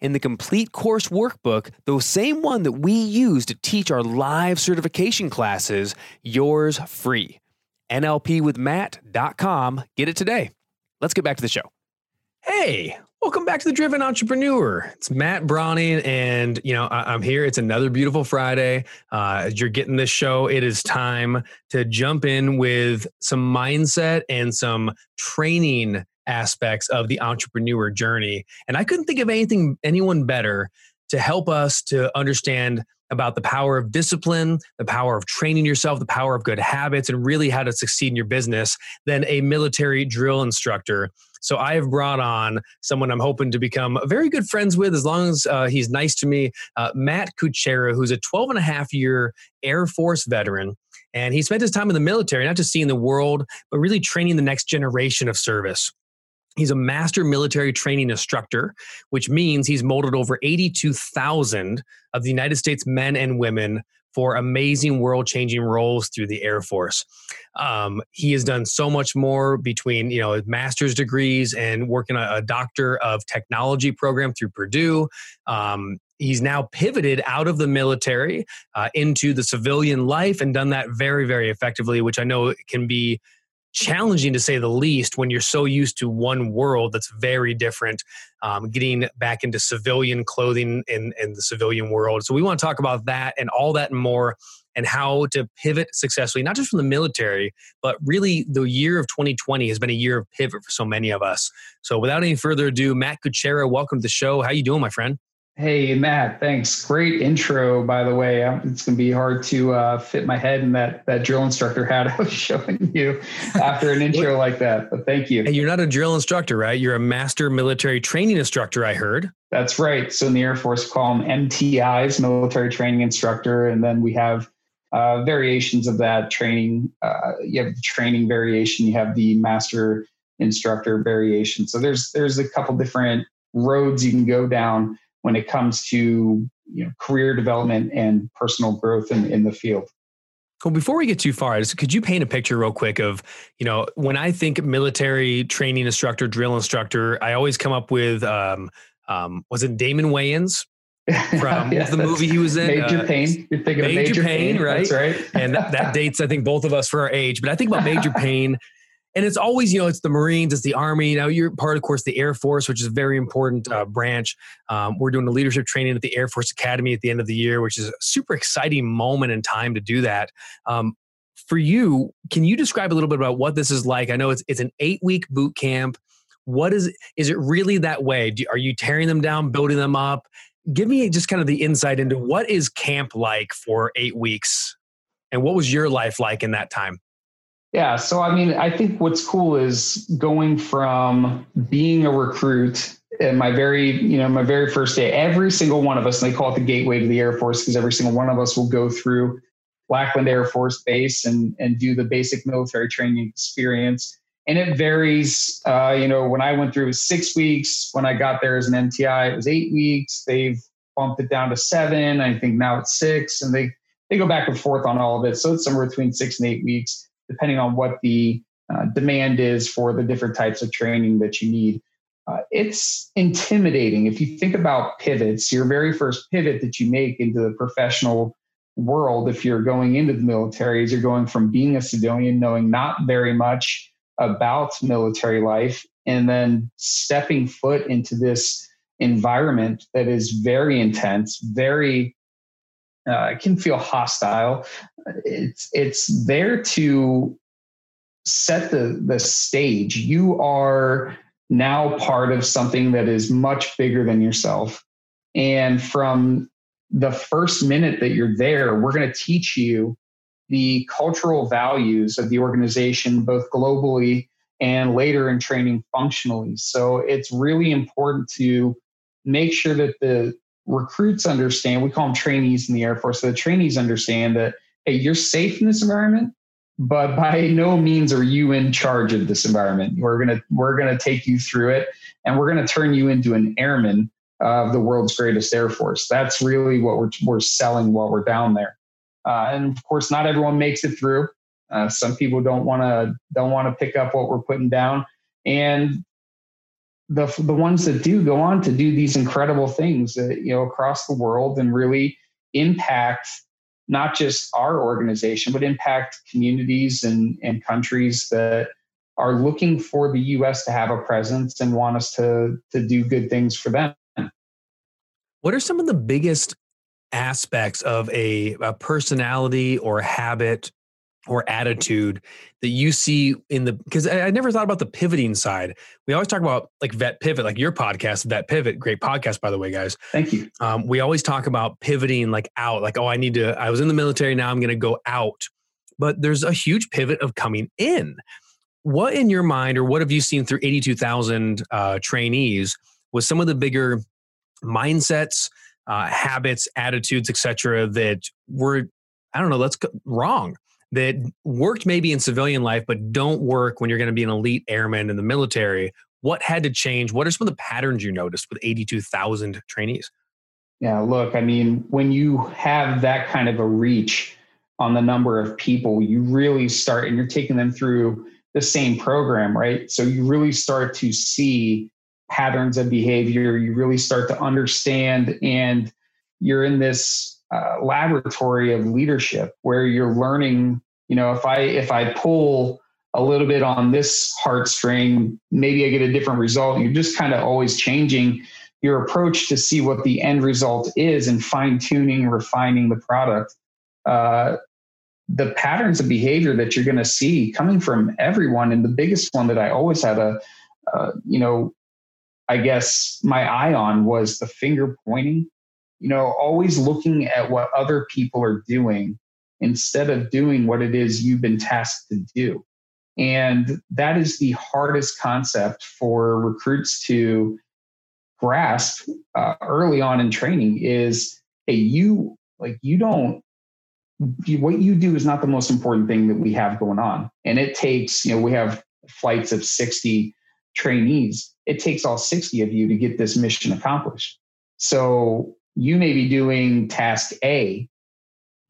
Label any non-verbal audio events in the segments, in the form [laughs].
in the complete course workbook, the same one that we use to teach our live certification classes, yours free. NLPwithMatt.com. Get it today. Let's get back to the show. Hey, welcome back to the Driven Entrepreneur. It's Matt Browning, and you know I- am here. It's another beautiful Friday. Uh, as you're getting this show, it is time to jump in with some mindset and some training aspects of the entrepreneur journey. And I couldn't think of anything, anyone better to help us to understand about the power of discipline, the power of training yourself, the power of good habits, and really how to succeed in your business than a military drill instructor. So I have brought on someone I'm hoping to become very good friends with as long as uh, he's nice to me, uh, Matt Kuchera, who's a 12 and a half year Air Force veteran. And he spent his time in the military, not just seeing the world, but really training the next generation of service. He's a master military training instructor, which means he's molded over 82,000 of the United States men and women for amazing world changing roles through the Air Force. Um, he has done so much more between you know master's degrees and working a, a doctor of technology program through Purdue. Um, he's now pivoted out of the military uh, into the civilian life and done that very very effectively, which I know can be challenging to say the least when you're so used to one world that's very different um, getting back into civilian clothing in, in the civilian world. So we want to talk about that and all that and more and how to pivot successfully not just from the military but really the year of 2020 has been a year of pivot for so many of us. So without any further ado matt kuchera welcome to the show. How you doing my friend Hey, Matt, thanks. Great intro, by the way. Um, it's going to be hard to uh, fit my head in that, that drill instructor hat [laughs] I was showing you after an intro like that. But thank you. And you're not a drill instructor, right? You're a master military training instructor, I heard. That's right. So in the Air Force, we call them MTIs, military training instructor. And then we have uh, variations of that training. Uh, you have the training variation, you have the master instructor variation. So there's there's a couple different roads you can go down when it comes to you know, career development and personal growth in, in the field. Well, Before we get too far, could you paint a picture real quick of, you know, when I think military training instructor, drill instructor, I always come up with, um, um, was it Damon Wayans [laughs] from yeah, the movie he was in? Major uh, Payne. You're thinking Major, Major Payne, Payne, right? That's right. and that, that [laughs] dates, I think, both of us for our age. But I think about Major [laughs] Payne and it's always you know it's the marines it's the army now you're part of course the air force which is a very important uh, branch. Um, we're doing the leadership training at the air force academy at the end of the year which is a super exciting moment in time to do that. Um, for you can you describe a little bit about what this is like? I know it's, it's an eight week boot camp. What is is it really that way? Do, are you tearing them down building them up? Give me just kind of the insight into what is camp like for eight weeks and what was your life like in that time yeah. So, I mean, I think what's cool is going from being a recruit and my very, you know, my very first day, every single one of us, and they call it the gateway to the Air Force because every single one of us will go through Lackland Air Force Base and, and do the basic military training experience. And it varies. Uh, you know, when I went through, it was six weeks. When I got there as an MTI, it was eight weeks. They've bumped it down to seven. I think now it's six. And they, they go back and forth on all of it. So it's somewhere between six and eight weeks depending on what the uh, demand is for the different types of training that you need. Uh, it's intimidating. If you think about pivots, your very first pivot that you make into the professional world, if you're going into the military, is you're going from being a civilian, knowing not very much about military life, and then stepping foot into this environment that is very intense, very uh, can feel hostile. It's it's there to set the the stage. You are now part of something that is much bigger than yourself. And from the first minute that you're there, we're going to teach you the cultural values of the organization, both globally and later in training functionally. So it's really important to make sure that the recruits understand, we call them trainees in the Air Force, so the trainees understand that, hey, you're safe in this environment, but by [laughs] no means are you in charge of this environment. We're gonna we're gonna take you through it, and we're gonna turn you into an airman of the world's greatest Air Force. That's really what we're we're selling while we're down there. Uh, and of course, not everyone makes it through. Uh, some people don't want to don't want to pick up what we're putting down, and the the ones that do go on to do these incredible things, that, you know, across the world and really impact not just our organization, but impact communities and, and countries that are looking for the U.S. to have a presence and want us to to do good things for them. What are some of the biggest aspects of a, a personality or habit or attitude that you see in the because I, I, never thought about the pivoting side. We always talk about like vet pivot, like your podcast, vet pivot, great podcast by the way, guys. Thank you. Um, we always talk about pivoting like out, like oh, I need to. I was in the military, now I'm going to go out. But there's a huge pivot of coming in. What in your mind, or what have you seen through 82,000 uh, trainees, was some of the bigger mindsets, uh, habits, attitudes, etc., that were I don't know, let's go wrong that worked maybe in civilian life, but don't work when you're going to be an elite airman in the military. What had to change? What are some of the patterns you noticed with 82,000 trainees? Yeah, look, I mean, when you have that kind of a reach on the number of people, you really start, and you're taking them through the same program, right? So you really start to see patterns of behavior. You really start to understand, and you're in this uh, laboratory of leadership where you're learning you know if i if i pull a little bit on this heartstring maybe i get a different result. You're just kind of always changing your approach to see what the end result is and fine tuning refining the product. Uh, the patterns of behavior that you're going to see coming from everyone and the biggest one that i always had a uh, you know i guess my eye on was the finger pointing you know, always looking at what other people are doing instead of doing what it is you've been tasked to do. And that is the hardest concept for recruits to grasp uh, early on in training is hey you like you don't what you do is not the most important thing that we have going on. And it takes you know we have flights of 60 trainees. It takes all 60 of you to get this mission accomplished. So you may be doing task A.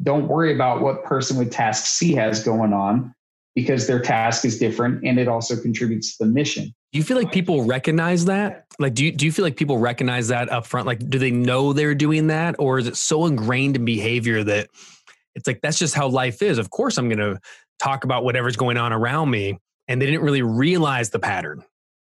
Don't worry about what person with task C has going on because their task is different and it also contributes to the mission. Do you feel like people recognize that? Like, do you, do you feel like people recognize that up front? Like, do they know they're doing that? Or is it so ingrained in behavior that it's like, that's just how life is? Of course, I'm going to talk about whatever's going on around me. And they didn't really realize the pattern.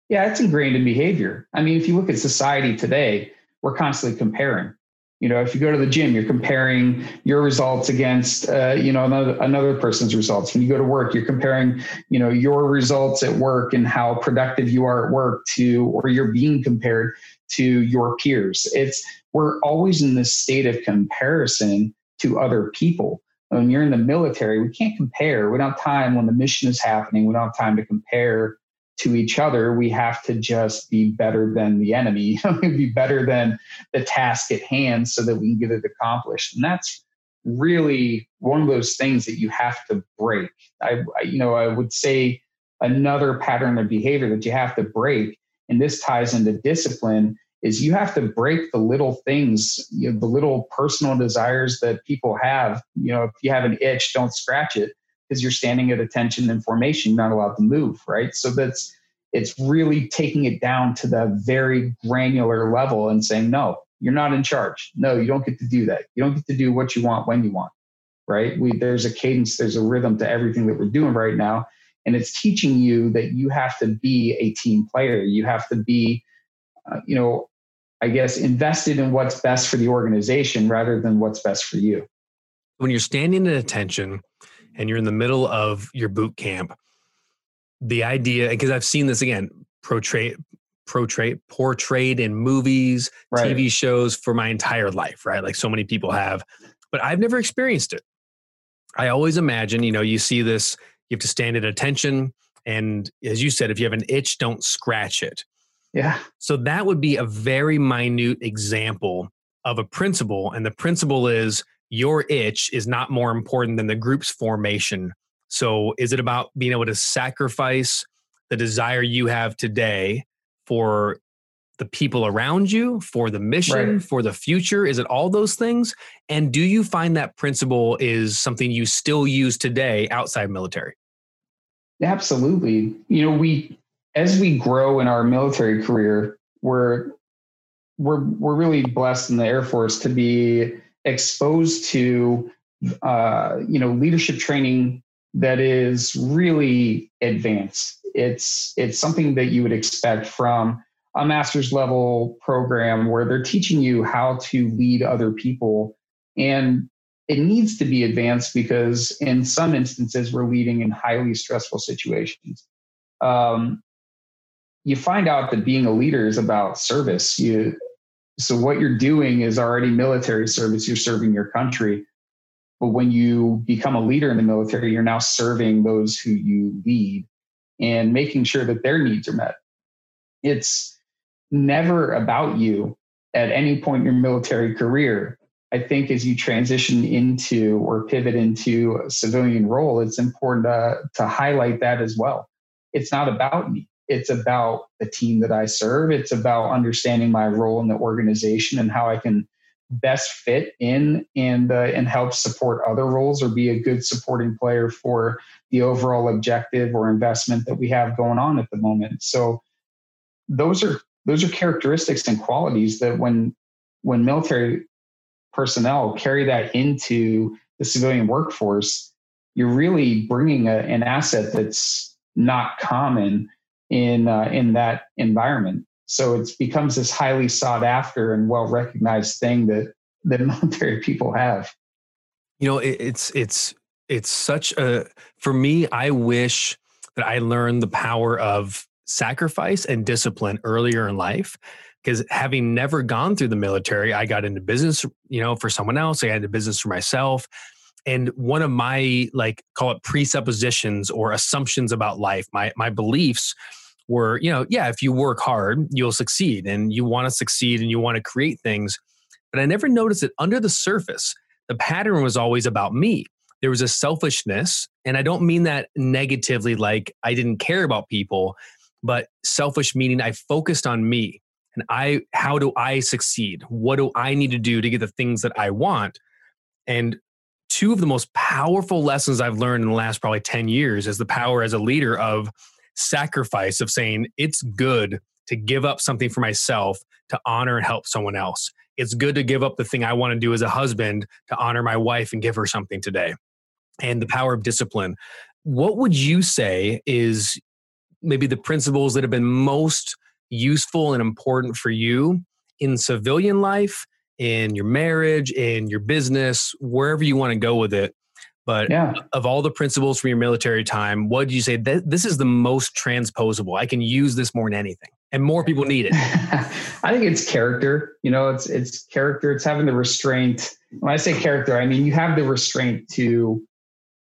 Yeah, it's ingrained in behavior. I mean, if you look at society today, we're constantly comparing. You know if you go to the gym you're comparing your results against uh, you know another, another person's results. When you go to work you're comparing you know your results at work and how productive you are at work to or you're being compared to your peers. It's we're always in this state of comparison to other people. When you're in the military we can't compare. We don't have time when the mission is happening. We don't have time to compare to each other, we have to just be better than the enemy, [laughs] be better than the task at hand so that we can get it accomplished. And that's really one of those things that you have to break. I, I you know, I would say another pattern of behavior that you have to break, and this ties into discipline, is you have to break the little things, you know, the little personal desires that people have. You know, if you have an itch, don't scratch it because you're standing at attention and formation, not allowed to move, right? So that's it's really taking it down to the very granular level and saying, no, you're not in charge. No, you don't get to do that. You don't get to do what you want when you want, right? We there's a cadence, there's a rhythm to everything that we're doing right now. And it's teaching you that you have to be a team player. You have to be, uh, you know, I guess, invested in what's best for the organization rather than what's best for you. When you're standing at attention and you're in the middle of your boot camp, the idea, because I've seen this again, portrayed, portrayed, portrayed in movies, right. TV shows for my entire life, right? Like so many people have, but I've never experienced it. I always imagine, you know, you see this, you have to stand at attention. And as you said, if you have an itch, don't scratch it. Yeah. So that would be a very minute example of a principle. And the principle is your itch is not more important than the group's formation. So is it about being able to sacrifice the desire you have today for the people around you, for the mission, right. for the future? Is it all those things? And do you find that principle is something you still use today outside military? Absolutely. You know, we as we grow in our military career, we're we're we're really blessed in the Air Force to be exposed to uh, you know leadership training that is really advanced. It's it's something that you would expect from a master's level program where they're teaching you how to lead other people. And it needs to be advanced because in some instances we're leading in highly stressful situations. Um, you find out that being a leader is about service. You so what you're doing is already military service you're serving your country but when you become a leader in the military you're now serving those who you lead and making sure that their needs are met it's never about you at any point in your military career I think as you transition into or pivot into a civilian role, it's important to, to highlight that as well. It's not about me. It's about the team that I serve. It's about understanding my role in the organization and how I can best fit in and uh, and help support other roles or be a good supporting player for the overall objective or investment that we have going on at the moment. So those are those are characteristics and qualities that when when military personnel carry that into the civilian workforce, you're really bringing a, an asset that's not common in uh, in that environment. So it becomes this highly sought after and well recognized thing that that [laughs] military people have. You know, it, it's it's it's such a for me. I wish that I learned the power of sacrifice and discipline earlier in life because having never gone through the military, I got into business, you know, for someone else. I got into business for myself. And one of my like call it presuppositions or assumptions about life, my my beliefs were, you know, yeah, if you work hard, you'll succeed and you want to succeed and you want to create things. But I never noticed that under the surface, the pattern was always about me. There was a selfishness, and I don't mean that negatively, like I didn't care about people, but selfish meaning I focused on me and i how do i succeed what do i need to do to get the things that i want and two of the most powerful lessons i've learned in the last probably 10 years is the power as a leader of sacrifice of saying it's good to give up something for myself to honor and help someone else. It's good to give up the thing i want to do as a husband to honor my wife and give her something today. And the power of discipline. What would you say is maybe the principles that have been most useful and important for you in civilian life, in your marriage, in your business, wherever you want to go with it. But yeah. of all the principles from your military time, what do you say that this is the most transposable? I can use this more than anything, and more people need it. [laughs] I think it's character. You know, it's it's character. It's having the restraint. When I say character, I mean you have the restraint to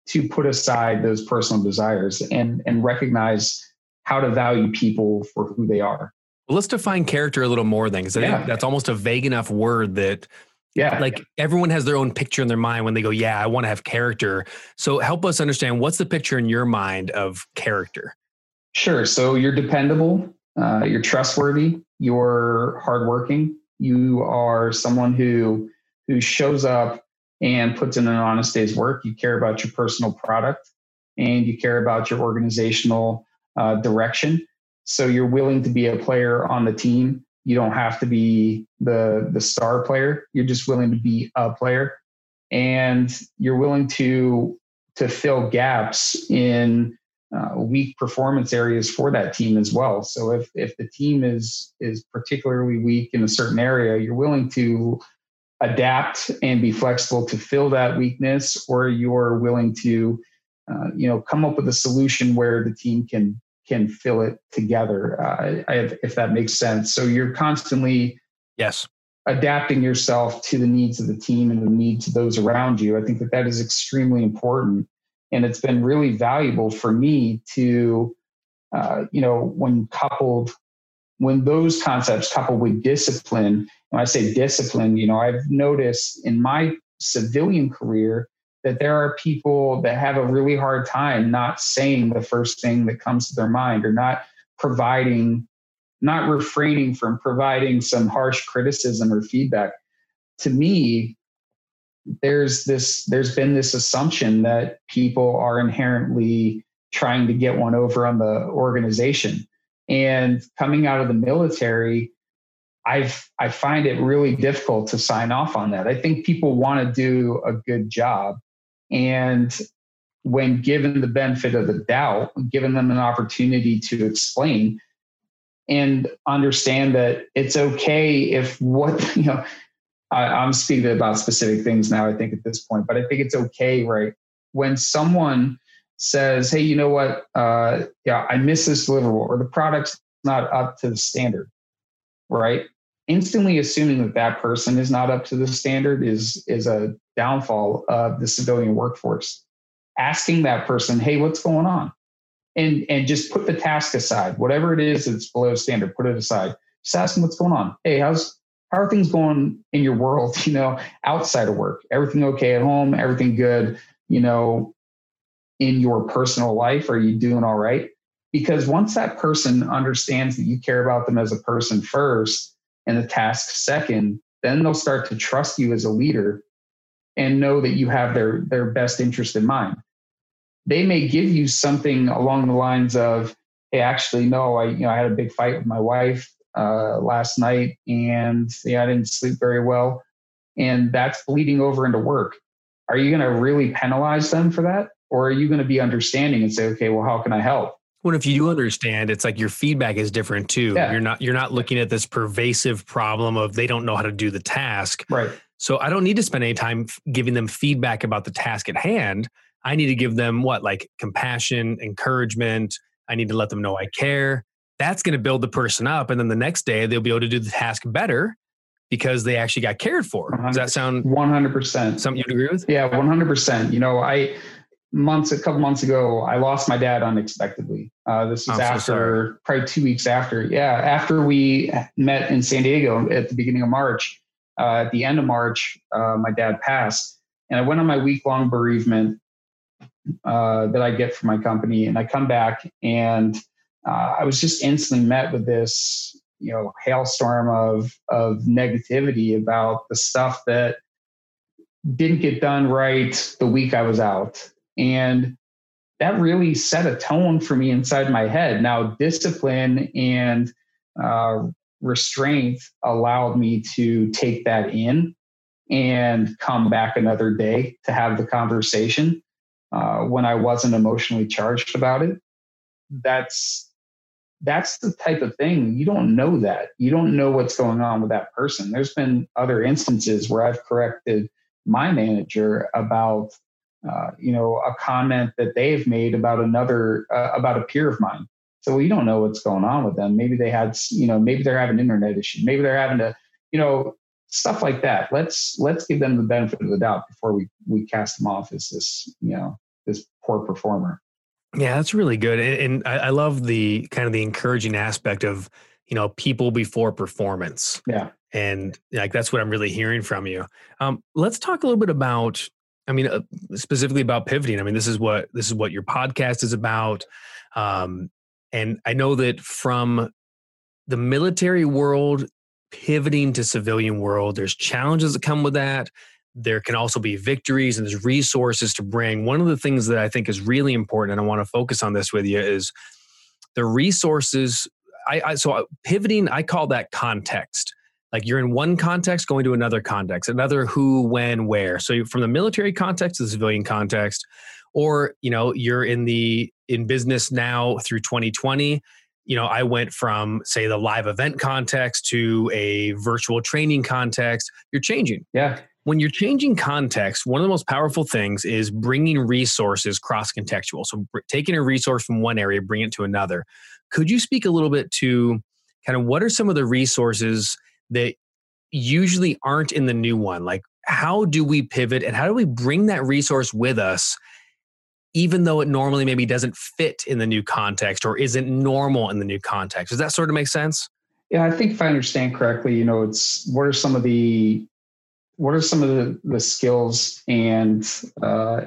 to put aside those personal desires and and recognize how to value people for who they are. Well, let's define character a little more then, because yeah. that's almost a vague enough word that, yeah, like everyone has their own picture in their mind when they go, "Yeah, I want to have character." So help us understand what's the picture in your mind of character. Sure. So you're dependable, uh, you're trustworthy, you're hardworking, you are someone who who shows up and puts in an honest day's work. You care about your personal product, and you care about your organizational uh, direction so you're willing to be a player on the team. You don't have to be the the star player. You're just willing to be a player, and you're willing to to fill gaps in uh, weak performance areas for that team as well. So if if the team is is particularly weak in a certain area, you're willing to adapt and be flexible to fill that weakness, or you're willing to uh, you know come up with a solution where the team can can fill it together. Uh, if that makes sense. So you're constantly yes adapting yourself to the needs of the team and the needs of those around you. I think that that is extremely important. And it's been really valuable for me to, uh, you know, when coupled, when those concepts coupled with discipline, when I say discipline, you know, I've noticed in my civilian career that there are people that have a really hard time not saying the first thing that comes to their mind or not providing not refraining from providing some harsh criticism or feedback. To me there's this there's been this assumption that people are inherently trying to get one over on the organization. And coming out of the military i've i find it really difficult to sign off on that. I think people want to do a good job and when given the benefit of the doubt given them an opportunity to explain and understand that it's okay if what [laughs] you know I, am speaking about specific things now i think at this point but i think it's okay right? When someone says hey you know what? Uh, yeah i miss this deliverable or the product's not up to the standard right instantly assuming that that person is not up to the standard is is a downfall of the civilian workforce. Asking that person hey what's going on? And and just put the task aside. Whatever it is that's below standard put it aside. Just ask them what's going on? Hey how's how are things going in your world [laughs] you know outside of work? Everything okay at home? Everything good you know in your personal life? Are you doing all right? Because once that person understands that you care about them as a person first and the task second then they'll start to trust you as a leader and know that you have their their best interest in mind they may give you something along the lines of, "Hey, actually, no, I you know I had a big fight with my wife uh, last night, and yeah, I didn't sleep very well, and that's bleeding over into work." Are you going to really penalize them for that, or are you going to be understanding and say, "Okay, well, how can I help?" Well, if you do understand, it's like your feedback is different too. Yeah. You're not you're not looking at this pervasive problem of they don't know how to do the task. Right. So I don't need to spend any time giving them feedback about the task at hand. I need to give them what, like compassion, encouragement. I need to let them know I care. That's going to build the person up. And then the next day, they'll be able to do the task better because they actually got cared for. Does that sound 100% something you'd agree with? Yeah, 100%. You know, I, months, a couple months ago, I lost my dad unexpectedly. Uh, this is after so probably two weeks after. Yeah, after we met in San Diego at the beginning of March. Uh, at the end of March, uh, my dad passed, and I went on my week long bereavement uh, that I get from my company, and I come back and uh, I was just instantly met with this, you know, hailstorm of of negativity about the stuff that didn't get done right the week I was out, and that really set a tone for me inside my head. Now, discipline and uh, restraint allowed me to take that in and come back another day to have the conversation uh, when I wasn't emotionally charged about it. That's that's the type of thing you don't know that you don't know what's going on with that person. There's been other instances where I've corrected my manager about uh, you know a comment that they've made about another uh, about a peer of mine. So we don't know what's going on with them. Maybe they had you know maybe they're having internet issue. Maybe they're having to you know stuff like that. Let's let's give them the benefit of the doubt before we we cast them off as this you know this poor performer. Yeah, that's really good, and, and I, I love the kind of the encouraging aspect of you know people before performance. Yeah, and like that's what I'm really hearing from you. Um, let's talk a little bit about. I mean, uh, specifically about pivoting. I mean, this is what this is what your podcast is about. Um, and I know that from the military world pivoting to civilian world there's challenges that come with that there can also be victories and there's resources to bring one of the things that i think is really important and i want to focus on this with you is the resources I, I so uh, pivoting i call that context like you're in one context going to another context another who when where so from the military context to the civilian context or you know you're in the in business now through 2020 you know i went from say the live event context to a virtual training context you're changing yeah when you're changing context, one of the most powerful things is bringing resources cross contextual. So, taking a resource from one area, bring it to another. Could you speak a little bit to kind of what are some of the resources that usually aren't in the new one? Like, how do we pivot and how do we bring that resource with us, even though it normally maybe doesn't fit in the new context or isn't normal in the new context? Does that sort of make sense? Yeah, I think if I understand correctly, you know, it's what are some of the what are some of the, the skills and uh,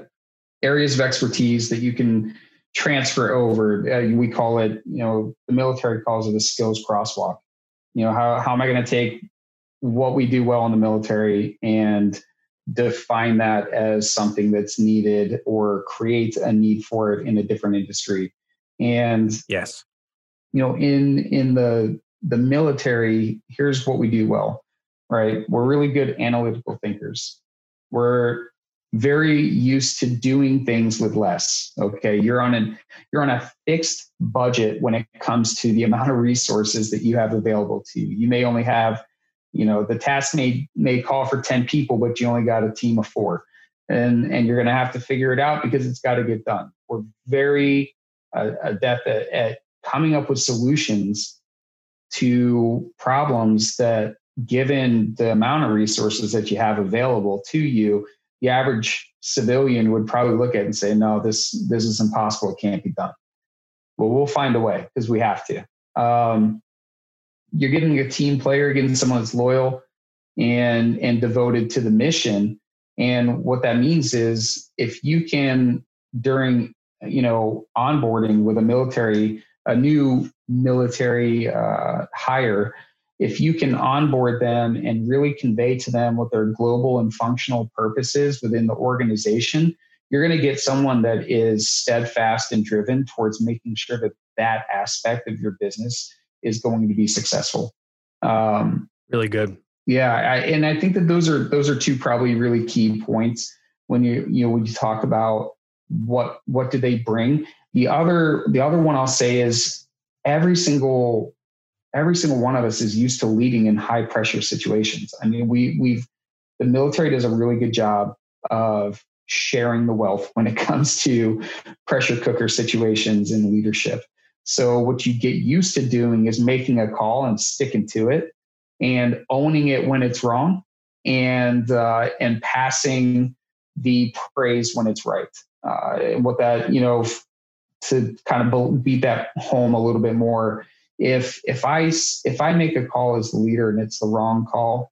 areas of expertise that you can transfer over? Uh, we call it, you know, the military calls it a skills crosswalk. You know, how, how am I going to take what we do well in the military and define that as something that's needed or create a need for it in a different industry? And yes, you know, in in the the military, here's what we do well right? We're really good analytical thinkers. We're very used to doing things with less. Okay, you're on a you're on a fixed budget when it comes to the amount of resources that you have available to you. You may only have, you know, the task may may call for 10 people, but you only got a team of four. And and you're gonna have to figure it out because it's got to get done. We're very uh, adept at, at coming up with solutions to problems that given the amount of resources that you have available to you, the average civilian would probably look at and say, no, this, this is impossible. It can't be done. Well, we'll find a way because we have to. Um, you're getting a team player, getting someone that's loyal and, and devoted to the mission. And what that means is if you can, during, you know, onboarding with a military, a new military uh, hire, if you can onboard them and really convey to them what their global and functional purpose is within the organization, you're going to get someone that is steadfast and driven towards making sure that that aspect of your business is going to be successful. Um, really good. Yeah, I, and I think that those are those are two probably really key points when you you know when you talk about what what do they bring. The other the other one I'll say is every single every single one of us is used to leading in high pressure situations. I mean, we we've the military does a really good job of sharing the wealth when it [laughs] comes to pressure cooker situations and leadership. So what you get used to doing is making a call and sticking to it and owning it when it's wrong and uh, and passing the praise when it's right. Uh, and what that you know to kind of beat that home a little bit more if if I if I make a call as the leader and it's the wrong call,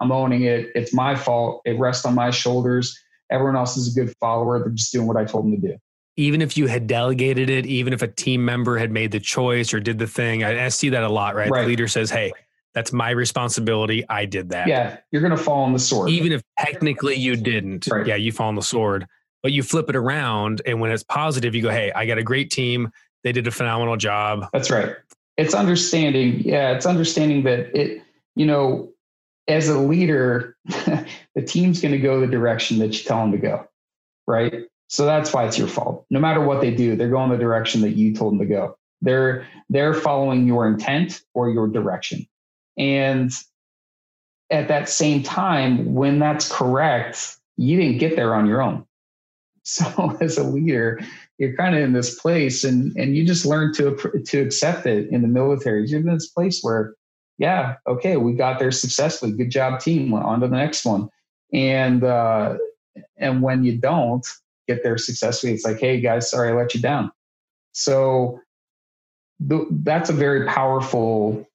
I'm owning it. It's my fault. It rests on my shoulders. Everyone else is a good follower. They're just doing what I told them to do. Even if you had delegated it, even if a team member had made the choice or did the thing, I, I see that a lot, right? right? The leader says, "Hey, that's my responsibility. I did that." Yeah, you're going to fall on the sword, even if technically you didn't. Right. Yeah, you fall on the sword, but you flip it around, and when it's positive, you go, "Hey, I got a great team. They did a phenomenal job." That's right it's understanding yeah it's understanding that it you know as a leader [laughs] the team's going to go the direction that you tell them to go right? So that's why it's your fault. No matter what they do they're going the direction that you told them to go. They're they're following your intent or your direction. And at that same time when that's correct you didn't get there on your own. [laughs] So as a leader you're kind of in this place and and you just learn to to accept it in the military. You're in this place where yeah okay we got there successfully. Good job team. On to the next one. And uh and when you don't get there successfully it's like hey guys sorry i let you down. So th- that's a very powerful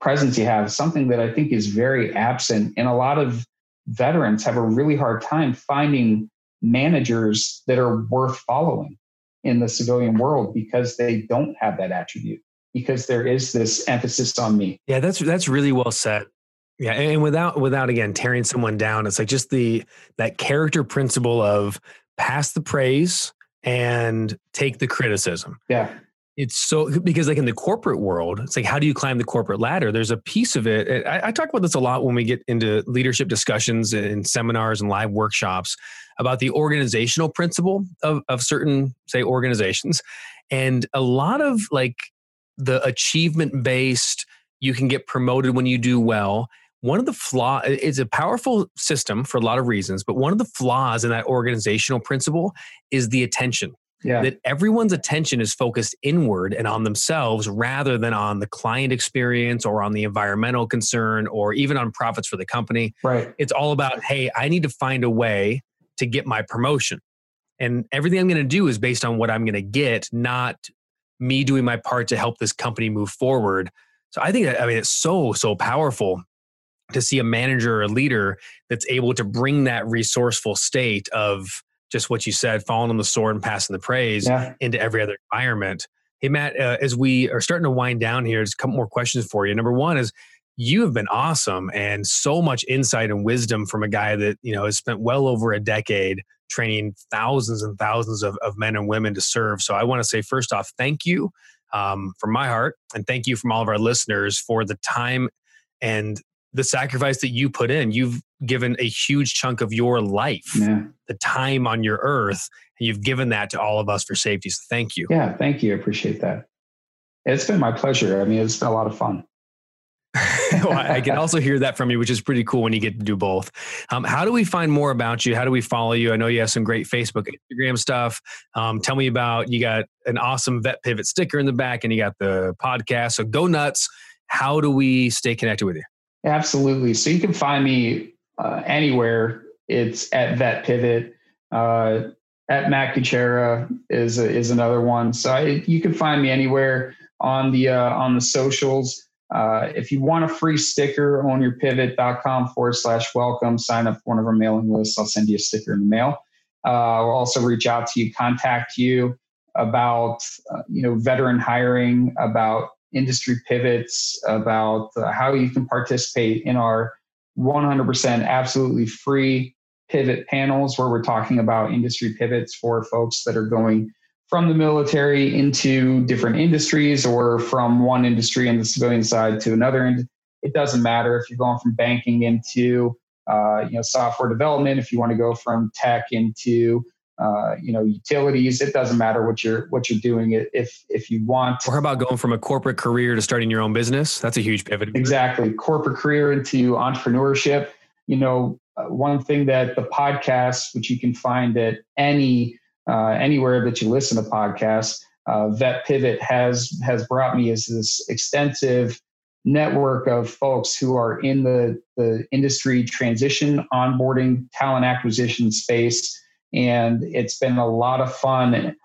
presence you have something that i think is very absent. And a lot of veterans have a really hard time finding managers that are worth following in the civilian world because they don't have that attribute because there is this emphasis on me. Yeah, that's that's really well said. Yeah, and without without again tearing someone down, it's like just the that character principle of pass the praise and take the criticism. Yeah. It's so because like in the corporate world it's like how do you climb the corporate ladder? There's a piece of it I, I, talk about this a lot when we get into leadership discussions and seminars and live workshops about the organizational principle of, of certain say organizations. And a lot of like the achievement based you can get promoted when you do well. One of the flaw it's a powerful system for a lot of reasons but one of the flaws in that organizational principle is the attention yeah. that everyone's attention is focused inward and on themselves rather than on the client experience or on the environmental concern or even on profits for the company. Right. It's all about, hey, I need to find a way to get my promotion. And everything I'm going to do is based on what I'm going to get, not me doing my part to help this company move forward. So I think, I mean, it's so, so powerful to see a manager or a leader that's able to bring that resourceful state of, just what you said, falling on the sword and passing the praise yeah. into every other environment. Hey, Matt, uh, as we are starting to wind down here, just a couple more questions for you. Number one is you have been awesome and so much insight and wisdom from a guy that, you know, has spent well over a decade training thousands and thousands of, of men and women to serve. So I want to say, first off, thank you um, from my heart. And thank you from all of our listeners for the time and the sacrifice that you put in. You've given a huge chunk of your life, yeah. the time on your earth, and you've given that to all of us for safety. So thank you. Yeah, thank you. I appreciate that. It's been my pleasure. I mean, it's been a lot of fun. [laughs] well, I can also hear that from you, which is pretty cool when you get to do both. Um, how do we find more about you? How do we follow you? I know you have some great Facebook, Instagram stuff. Um, tell me about you got an awesome Vet Pivot sticker in the back, and you got the podcast. So go nuts. How do we stay connected with you? Absolutely. So you can find me uh, anywhere. It's at Vet Pivot. Uh, at Matt Kuchera is a, is another one. So I, you can find me anywhere on the uh, on the socials. Uh, if you want a free sticker, on your ownyourpivot.com forward slash welcome. Sign up for one of our mailing lists. I'll send you a sticker in the mail. Uh, I'll also reach out to you, contact you about uh, you know veteran hiring, about industry pivots, about uh, how you can participate in our 100% absolutely free pivot panels where we're talking about industry pivots for folks that are going from the military into different industries or from one industry in the civilian side to another. It doesn't matter if you're going from banking into uh, you know software development, if you want to go from tech into uh, you know utilities it doesn't matter what you're what you're doing. If if you want or how about going from a corporate career to starting your own business? That's a huge pivot. Exactly. Corporate career into entrepreneurship. You know uh, one thing that the podcast which you can find at any uh, anywhere that you listen to podcasts uh, vet pivot has has brought me is this extensive network of folks who are in the the industry transition onboarding talent acquisition space and it's been a lot of fun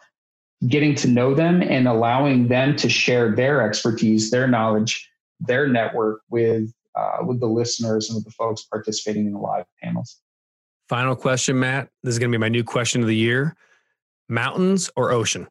getting to know them and allowing them to share their expertise, their knowledge, their network with uh, with the listeners and with the folks participating in the live panels. Final question, Matt. This is going to be my new question of the year: mountains or ocean?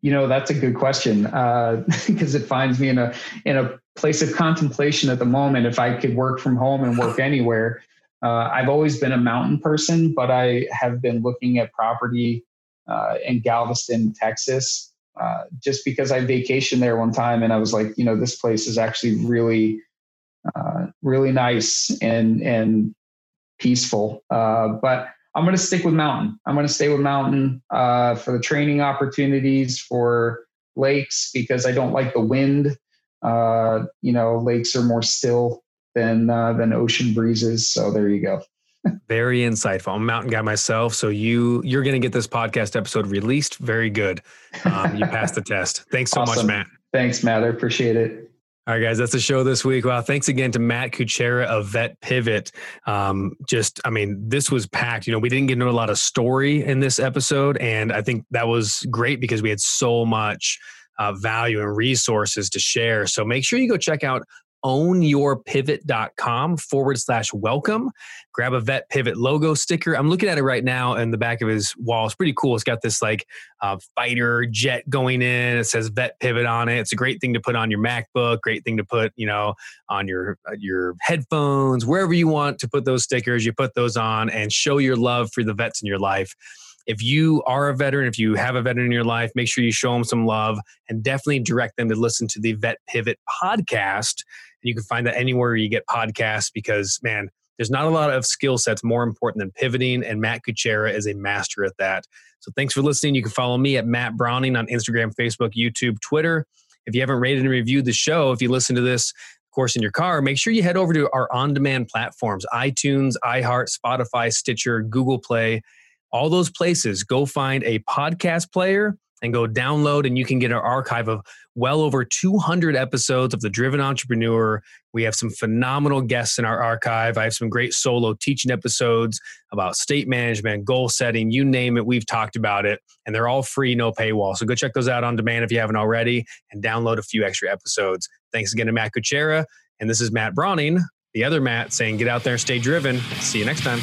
You know, that's a good question because uh, [laughs] it finds me in a in a place of contemplation at the moment. If I could work from home and work [laughs] anywhere, uh, I've always been a mountain person, but I have been looking at property uh, in Galveston, Texas, uh, just because I vacationed there one time and I was like, you know, this place is actually really, uh, really nice and and peaceful. Uh, but I'm going to stick with mountain. I'm going to stay with mountain uh, for the training opportunities for lakes because I don't like the wind. you know, lakes are more still than uh, than ocean breezes. So there you go. very insightful. I'm a mountain guy myself, so you you're going to get this podcast episode released. Very good. Um, you passed the test. Thanks so awesome. much, Matt. Thanks, Matt. I appreciate it. All right, guys, that's the show this week. Wow, thanks again to Matt Kuchera of Vet Pivot. Um, just, I mean, this was packed. You know, we didn't get into a lot of story in this episode, and I think that was great because we had so much uh, value and resources to share. So make sure you go check out ownyourpivot.com forward slash welcome. Grab a Vet Pivot logo sticker. I'm looking at it right now in the back of his wall. It's pretty cool. It's got this like uh, fighter jet going in. It says Vet Pivot on it. It's a great thing to put on your MacBook, great thing to put, you know, on your, uh, your headphones, wherever you want to put those stickers, you put those on and show your love for the vets in your life. if you are a veteran, if you have a veteran in your life, make sure you show them some love and definitely direct them to listen to the Vet Pivot podcast. You can find that anywhere you get podcasts because, man, there's not a lot of skill sets more important than pivoting, and Matt Kuchera is a master at that. So thanks for listening. You can follow me at Matt Browning on Instagram, Facebook, YouTube, Twitter. If you haven't rated and reviewed the show, if you listen to this, of course, in your car, make sure you head over to our on demand platforms iTunes, iHeart, Spotify, Stitcher, Google Play, all those places. Go find a podcast player and go download, and you can get an archive of well over 200 episodes of The Driven Entrepreneur. We have some phenomenal guests in our archive. I have some great solo teaching episodes about state management, goal setting, you name it, we've talked about it, and they're all free, no paywall. So go check those out on demand if you haven't already and download a few extra episodes. Thanks again to Matt Kuchera. And this is Matt Browning, the other Matt, saying get out there and stay driven. See you next time.